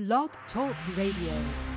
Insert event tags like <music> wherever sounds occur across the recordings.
Blog Talk Radio.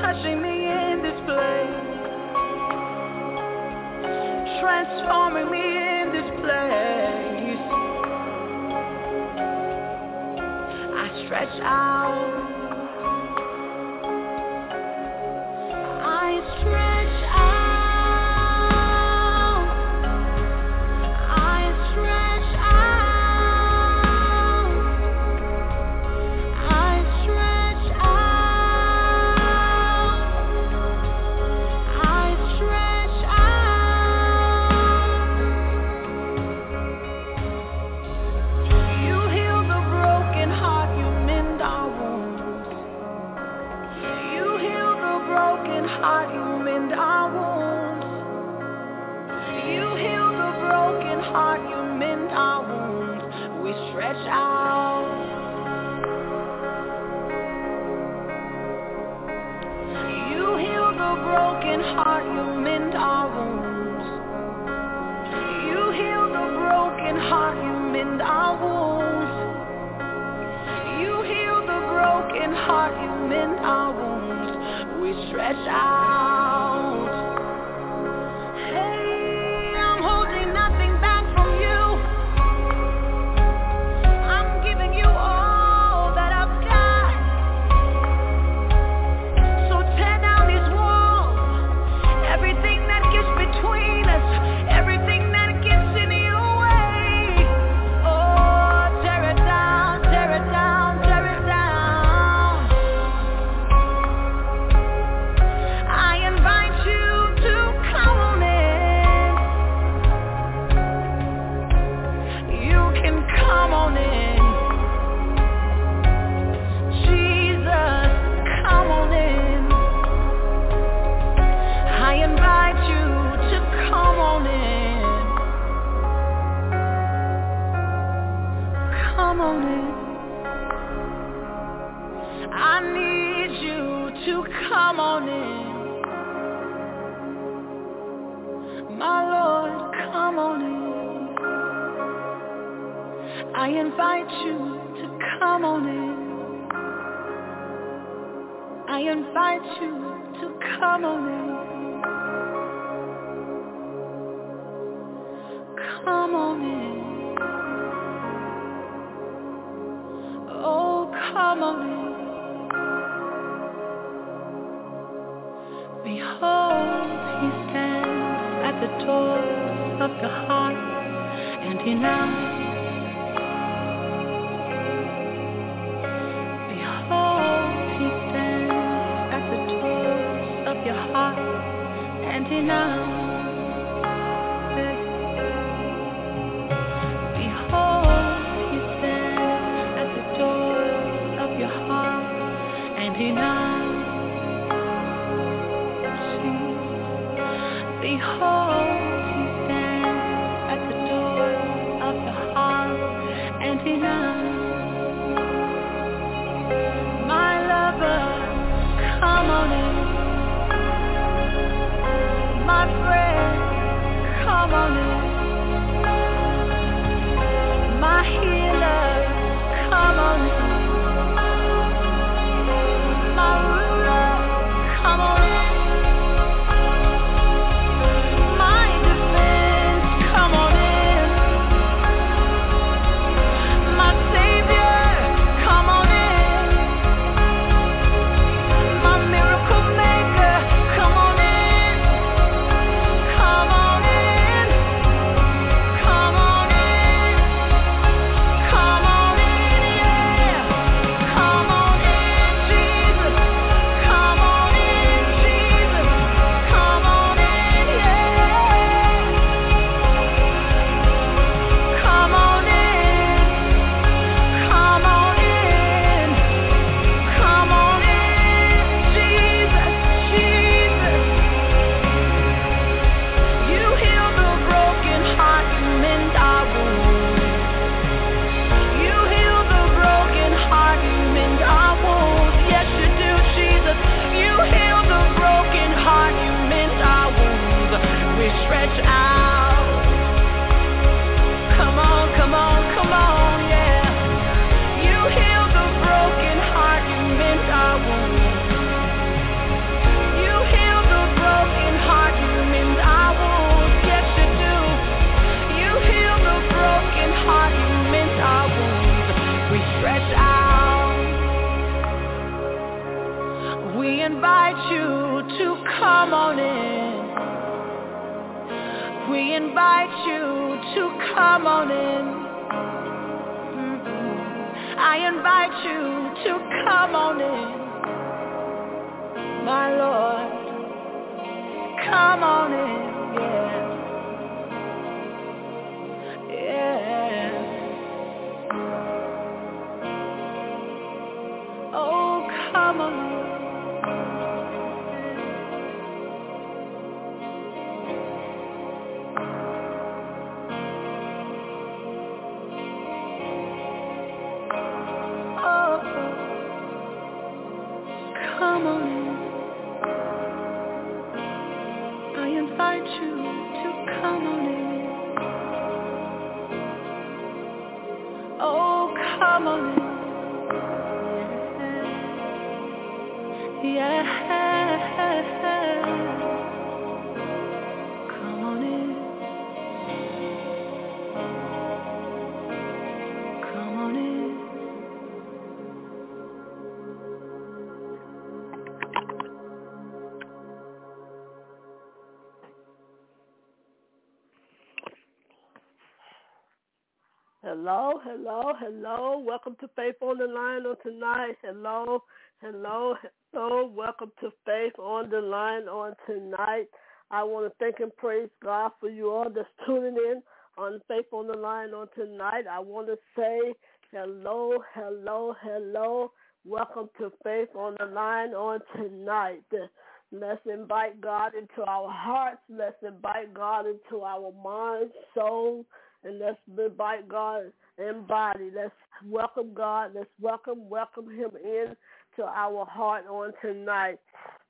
touching me in this place, transforming me in this place. I stretch out. stretch out. You heal the broken heart, you mend our wounds. You heal the broken heart, you mend our wounds. You heal the broken heart, you mend our wounds. We stretch out. I invite you to come come on in. Mm-mm. I invite you to come on in. My Lord, come on in, yeah. Hello, hello, hello. Welcome to Faith on the Line on tonight. Hello, hello, hello. Welcome to Faith on the Line on tonight. I want to thank and praise God for you all that's tuning in on Faith on the Line on tonight. I want to say hello, hello, hello. Welcome to Faith on the Line on tonight. Let's invite God into our hearts. Let's invite God into our minds, soul, and let's invite God in body. Let's welcome God. Let's welcome, welcome him in to our heart on tonight.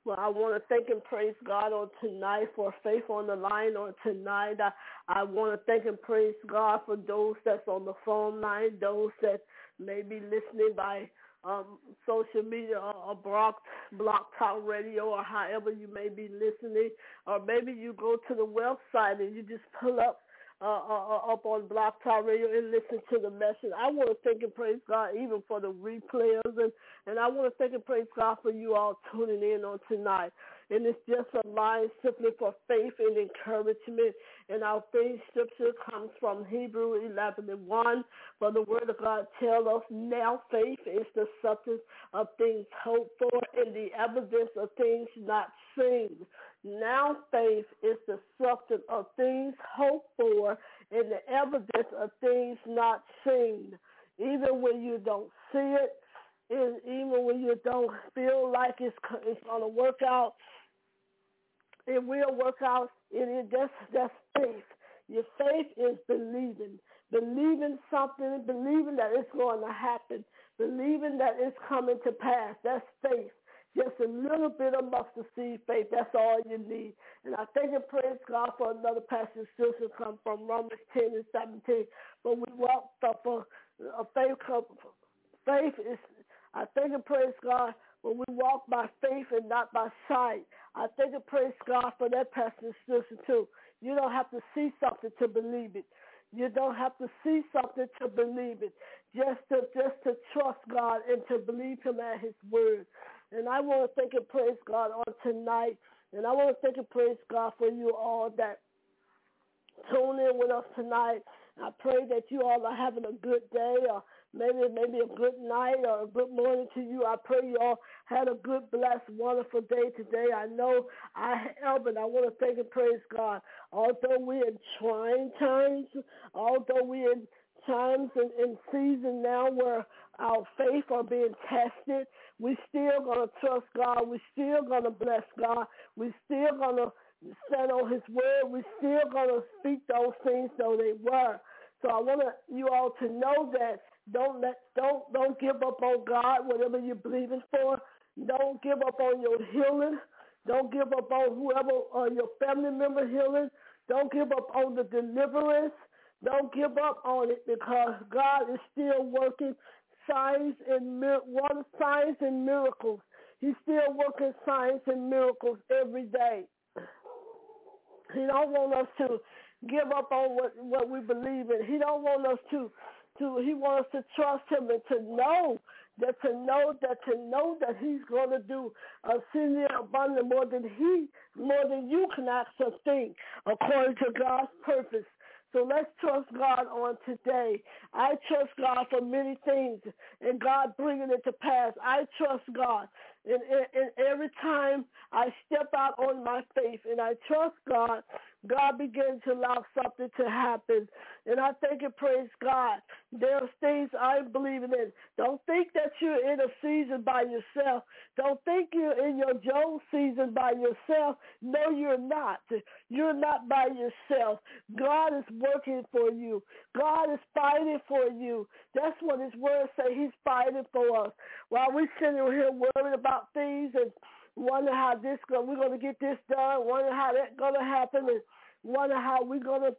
Well, I want to thank and praise God on tonight for faith on the line on tonight. I, I want to thank and praise God for those that's on the phone line, those that may be listening by um, social media or, or block, blog talk radio or however you may be listening, or maybe you go to the website and you just pull up uh, uh, uh up on Blog Talk Radio and listen to the message. I want to thank and praise God even for the replayers, and, and I want to thank and praise God for you all tuning in on tonight. And it's just a line simply for faith and encouragement. And our faith scripture comes from Hebrew 11 and 1. For the word of God tells us now faith is the substance of things hoped for and the evidence of things not seen. Now faith is the substance of things hoped for and the evidence of things not seen. Even when you don't see it, and even when you don't feel like it's, it's going to work out, it will work out. It is that's that's faith. Your faith is believing, believing something, believing that it's going to happen, believing that it's coming to pass. That's faith. Just a little bit of mustard seed faith. That's all you need. And I thank and praise God for another passage still to come from Romans 10 and 17. But we walk up for a faith. Faith is, I thank and praise God when we walk by faith and not by sight. I thank and praise God for that passage scripture too. You don't have to see something to believe it. You don't have to see something to believe it. Just to just to trust God and to believe him at his word. And I want to thank and praise God on tonight. And I want to thank and praise God for you all that tune in with us tonight. I pray that you all are having a good day maybe maybe a good night or a good morning to you. I pray you all had a good, blessed, wonderful day today. I know I have, and I want to thank and praise God. Although we're in trying times, although we're in times and in season now where our faith are being tested, we still gonna trust God. We still gonna bless God. We still gonna stand on His word. We still gonna speak those things though they were. So I want you all to know that don't let don't don't give up on God, whatever you're believing for. Don't give up on your healing. Don't give up on whoever or your family member healing. Don't give up on the deliverance. Don't give up on it because God is still working signs and one signs and miracles. He's still working signs and miracles every day. He don't want us to give up on what what we believe in. He don't want us to to he wants to trust him and to know that to know that to know that he's going to do a sin abundant more than he more than you can ask or think according to God's purpose. So let's trust God on today. I trust God for many things and God bringing it to pass. I trust God. And, and, and every time I step out on my faith and I trust God, God begins to allow something to happen. And I thank and praise God. There are things I'm believing in. Don't think that you're in a season by yourself. Don't think you're in your Job season by yourself. No, you're not. You're not by yourself. God is working for you. God is fighting for you. That's what his word say. He's fighting for us. While we're sitting here worrying about things and wonder how this go, we're going to get this done, wonder how that's going to happen, and wonder how we're going to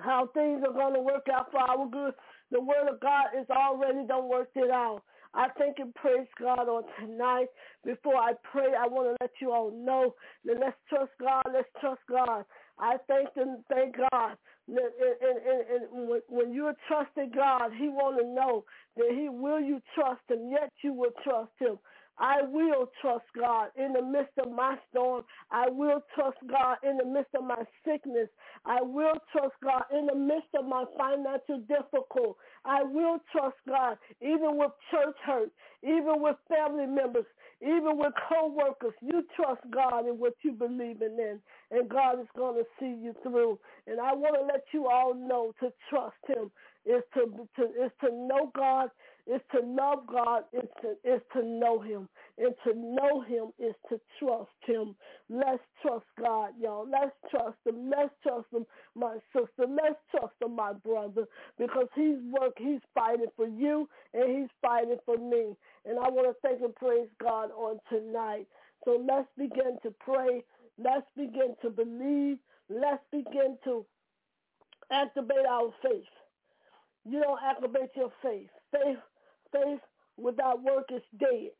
how things are going to work out for our good. The word of God is already done worked it out. I thank and praise God on tonight. Before I pray, I want to let you all know that let's trust God. Let's trust God. I thank and thank God. And, and, and, when you're trusting God, He want to know that He will you trust Him, yet you will trust Him. I will trust God in the midst of my storm. I will trust God in the midst of my sickness. I will trust God in the midst of my financial difficulty. I will trust God even with church hurt, even with family members, even with co-workers. You trust God in what you believe in, and God is going to see you through. And I want to let you all know to trust him is to, to is to know God is to love God, is to, is to know him. And to know him is to trust him. Let's trust God, y'all. Let's trust him. Let's trust him, my sister. Let's trust him, my brother, because he's work, he's fighting for you and he's fighting for me. And I want to thank and praise God on tonight. So let's begin to pray. Let's begin to believe. Let's begin to activate our faith. You don't activate your faith. Faith Faith without work is dead.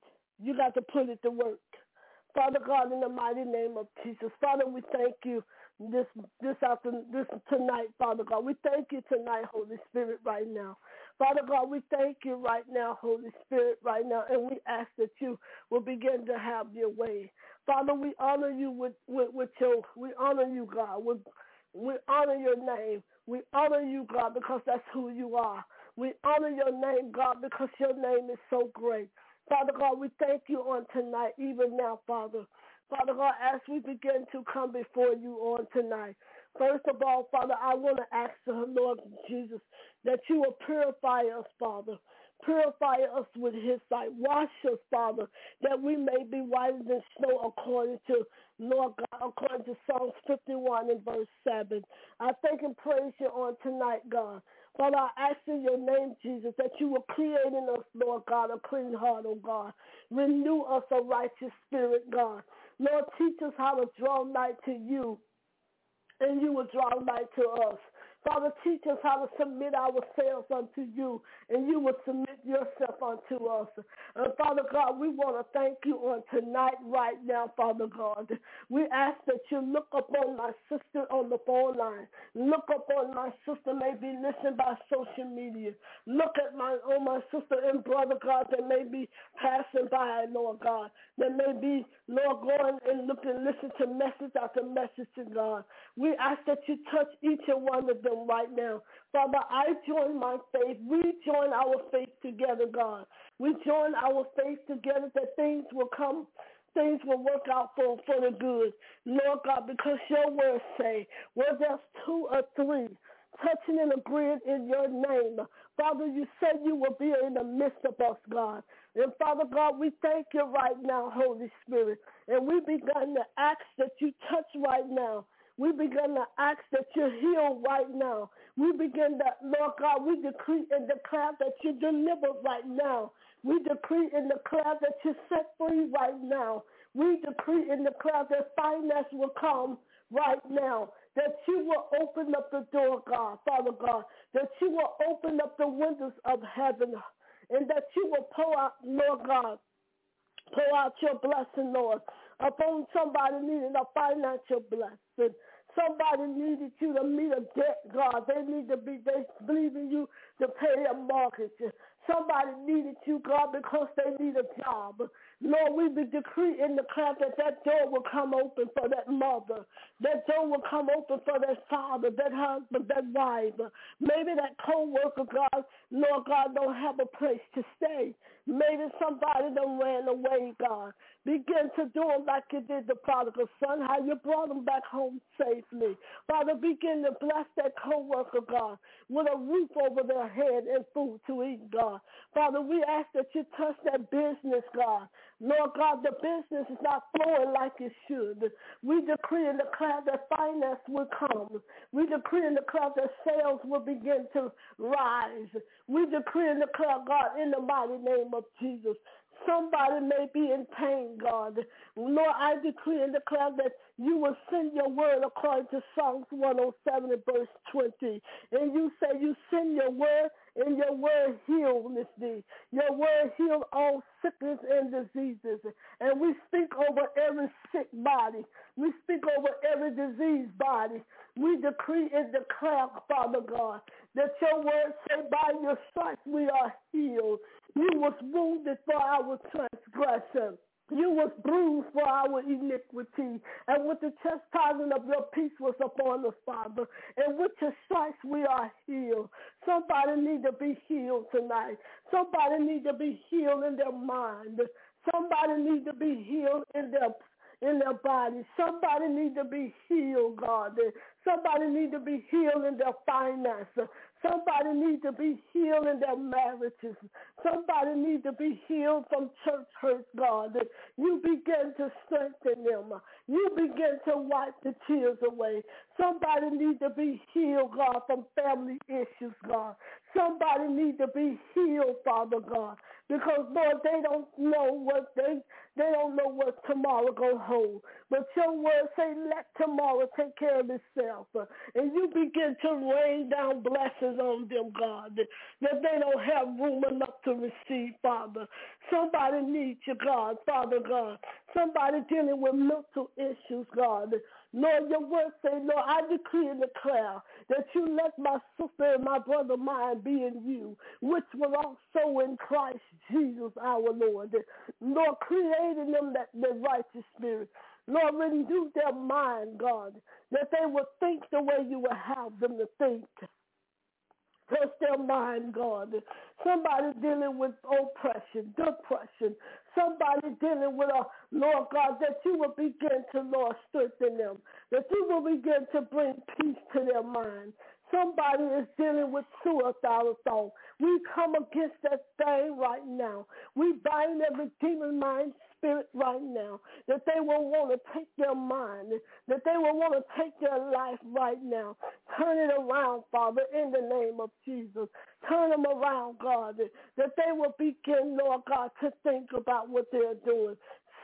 You got to put it to work. Father God, in the mighty name of Jesus. Father, we thank you this this afternoon, this tonight, Father God. We thank you tonight, Holy Spirit, right now. Father God, we thank you right now, Holy Spirit, right now, and we ask that you will begin to have your way. Father, we honor you with, with, with your, we honor you, God. We, we honor your name. We honor you, God, because that's who you are. We honor your name, God, because your name is so great. Father God, we thank you on tonight, even now, Father. Father God, as we begin to come before you on tonight, first of all, Father, I want to ask the Lord Jesus that you will purify us, Father. Purify us with his sight. Wash us, Father, that we may be whiter than snow according to Lord God, according to Psalms 51 and verse 7. I thank and praise you on tonight, God. Father, I ask in your name, Jesus, that you will create in us, Lord God, a clean heart, oh God. Renew us a righteous spirit, God. Lord, teach us how to draw nigh to you, and you will draw nigh to us. Father, teach us how to submit ourselves unto you, and you will submit yourself unto us. And Father God, we want to thank you on tonight, right now, Father God. We ask that you look upon my sister on the phone line. Look upon my sister, maybe listen by social media. Look at my oh my sister and brother, God, that may be passing by, Lord God. That may be, Lord, going and look and listen to message after message to God. We ask that you touch each and one of them them right now. Father, I join my faith. We join our faith together, God. We join our faith together that things will come things will work out for, for the good. Lord God, because your words say, where there's two or three touching and agreeing in your name. Father, you said you will be in the midst of us, God. And Father God, we thank you right now, Holy Spirit. And we begun to ask that you touch right now we begin to ask that you heal right now. We begin to, Lord God, we decree and declare that you deliver right now. We decree and declare that you set free right now. We decree and declare that finance will come right now. That you will open up the door, God, Father God. That you will open up the windows of heaven. And that you will pour out, Lord God, pour out your blessing, Lord, upon somebody needing a financial blessing. Somebody needed you to meet a debt, God. They need to be, they believe in you to pay their mortgage. Somebody needed you, God, because they need a job. Lord, we be decree in the class that that door will come open for that mother. That door will come open for that father, that husband, that wife. Maybe that co-worker, God, Lord God, don't have a place to stay. Maybe somebody done ran away, God. Begin to do it like you did the prodigal son, how you brought him back home safely. Father, begin to bless that co-worker, God, with a roof over their head and food to eat, God. Father, we ask that you touch that business, God. Lord God, the business is not flowing like it should. We decree and declare that finance will come. We decree and declare that sales will begin to rise. We decree and declare, God, in the mighty name of Jesus, Somebody may be in pain, God. Lord, I decree and declare that you will send your word according to Psalms 107 and verse 20. And you say you send your word and your word heal, Miss D. Your word heal all sickness and diseases. And we speak over every sick body. We speak over every diseased body. We decree and declare, Father God, that your word say by your stripes we are healed. You was wounded for our transgression. You was bruised for our iniquity, and with the chastisement of your peace was upon us, Father. And with your stripes we are healed. Somebody need to be healed tonight. Somebody need to be healed in their mind. Somebody need to be healed in their in their body. Somebody need to be healed, God. Somebody need to be healed in their finances. Somebody needs to be healed in their marriages. Somebody needs to be healed from church hurt, God. You begin to strengthen them. You begin to wipe the tears away. Somebody needs to be healed, God, from family issues, God. Somebody needs to be healed, Father God. Because, Lord, they don't know what they They don't know what tomorrow gonna hold. But your word say, let tomorrow take care of itself. And you begin to rain down blessings on them, God, that they don't have room enough to receive, Father. Somebody needs you, God, Father God. Somebody dealing with mental issues, God. Lord, your word say, Lord, I decree and declare that you let my sister and my brother mine be in you, which were also in Christ Jesus our Lord. Lord, creating them that the righteous spirit. Lord, renew their mind, God, that they will think the way you will have them to think. Touch their mind, God. Somebody dealing with oppression, depression. Somebody dealing with a, Lord God, that you will begin to, Lord, strengthen them. That you will begin to bring peace to their mind. Somebody is dealing with suicidal thoughts. We come against that thing right now. We bind every demon mind spirit right now, that they will want to take their mind, that they will want to take their life right now. Turn it around, Father, in the name of Jesus. Turn them around, God, that they will begin, Lord God, to think about what they're doing.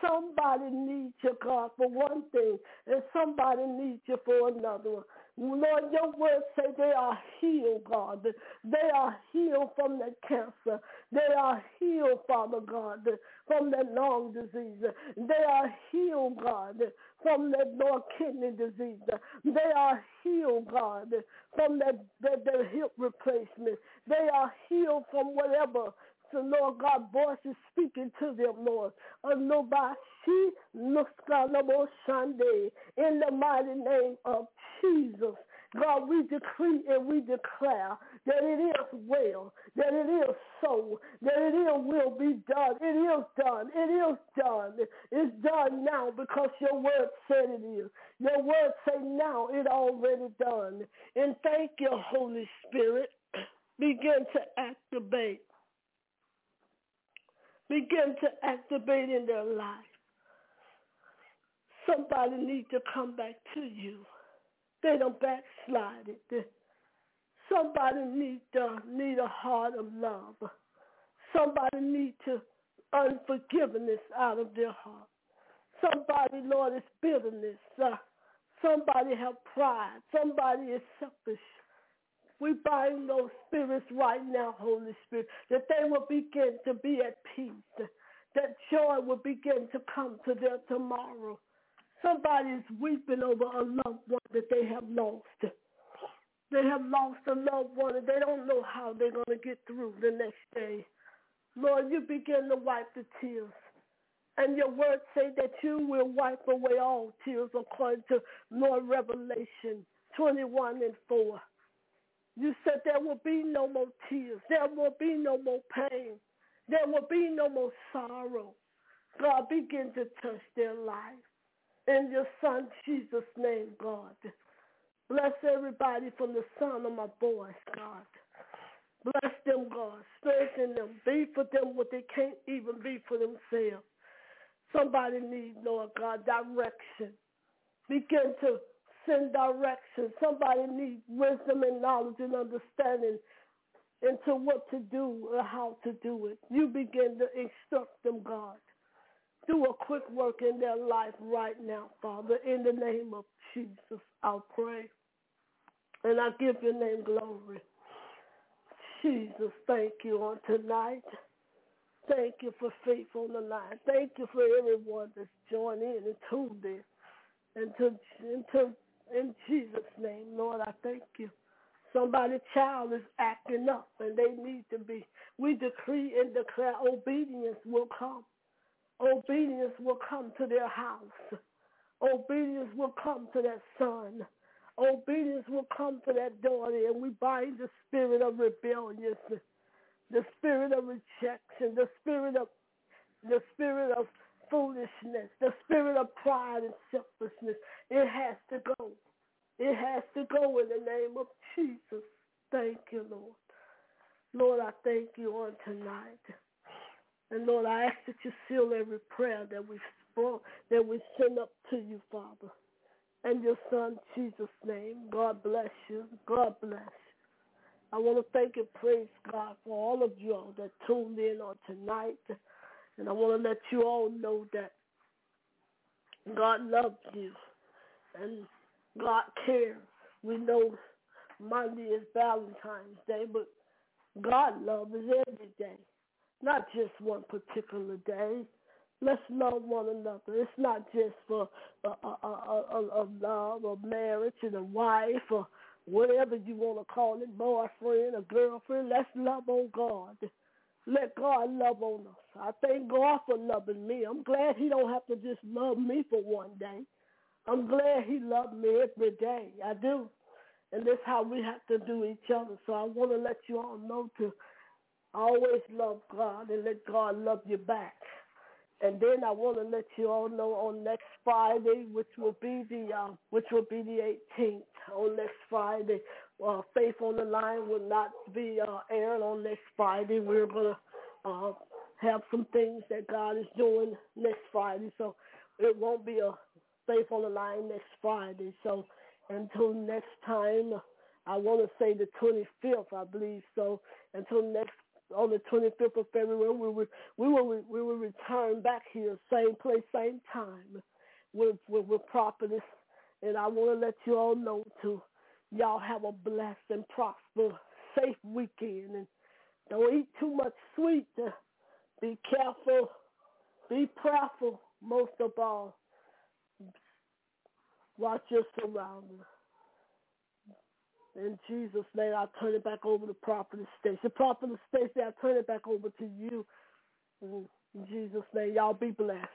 Somebody needs you, God, for one thing, and somebody needs you for another one. Lord, your word say they are healed, God. They are healed from the cancer. They are healed, Father God, from that lung disease. They are healed, God, from that Lord kidney disease. They are healed, God, from that, that, hip replacement. They are healed from whatever the Lord God voice is speaking to them, Lord. Sunday in the mighty name of Jesus. God, we decree and we declare that it is well, that it is so, that it is will be done. It is done. It is done. It's done now because your word said it is. Your word say now it already done. And thank you, Holy Spirit. <clears throat> Begin to activate begin to activate in their life. Somebody needs to come back to you. They don't backslide it. Somebody need to need a heart of love. Somebody need to unforgiveness out of their heart. Somebody, Lord, is bitterness. Uh, somebody have pride. Somebody is selfish. We bind those spirits right now, Holy Spirit, that they will begin to be at peace, that joy will begin to come to them tomorrow. Somebody is weeping over a loved one that they have lost. They have lost a loved one and they don't know how they're going to get through the next day. Lord, you begin to wipe the tears. And your words say that you will wipe away all tears according to Lord Revelation 21 and 4. You said there will be no more tears. There will be no more pain. There will be no more sorrow. God, begin to touch their life. In your son Jesus' name, God. Bless everybody from the sound of my voice, God. Bless them, God. Strengthen them. Be for them what they can't even be for themselves. Somebody needs, Lord God, direction. Begin to send direction. Somebody needs wisdom and knowledge and understanding into what to do or how to do it. You begin to instruct them, God. Do a quick work in their life right now, Father. In the name of Jesus, I'll pray. And I give your name glory. Jesus, thank you on tonight. Thank you for faith on the line. Thank you for everyone that's joined in and tuned in. And to, and to in Jesus' name, Lord, I thank you. Somebody's child is acting up and they need to be. We decree and declare obedience will come. Obedience will come to their house. Obedience will come to that son. Obedience will come to that daughter. And we bind the spirit of rebellion, the spirit of rejection, the spirit of the spirit of foolishness, the spirit of pride and selfishness. It has to go. It has to go in the name of Jesus. Thank you, Lord. Lord, I thank you on tonight. And Lord, I ask that you seal every prayer that we that we send up to you, Father. And your son, Jesus' name. God bless you. God bless. I want to thank and praise God for all of y'all that tuned in on tonight. And I want to let you all know that God loves you and God cares. We know Monday is Valentine's Day, but God loves every day, not just one particular day. Let's love one another. It's not just for a, a, a, a, love, a marriage, and a wife, or whatever you want to call it, boyfriend or girlfriend. Let's love on God. Let God love on us. I thank God for loving me. I'm glad he don't have to just love me for one day. I'm glad he loved me every day. I do. And that's how we have to do each other. So I want to let you all know to always love God and let God love you back. And then I want to let you all know on next Friday, which will be the uh, which will be the 18th. On next Friday, uh, Faith on the Line will not be uh, aired on next Friday. We're gonna uh, have some things that God is doing next Friday, so it won't be a Faith on the Line next Friday. So until next time, I want to say the 25th, I believe so. Until next on the 25th of February, we will we will we will return back here, same place, same time, with with, with prophetess. And I want to let you all know to y'all have a blessed and prosper, safe weekend, and don't eat too much sweet. Uh, be careful, be prayerful, most of all. Watch your surroundings. In Jesus' name, I turn it back over to Prophet Stacy. Prophet Stacy, I turn it back over to you. In Jesus' name, y'all be blessed.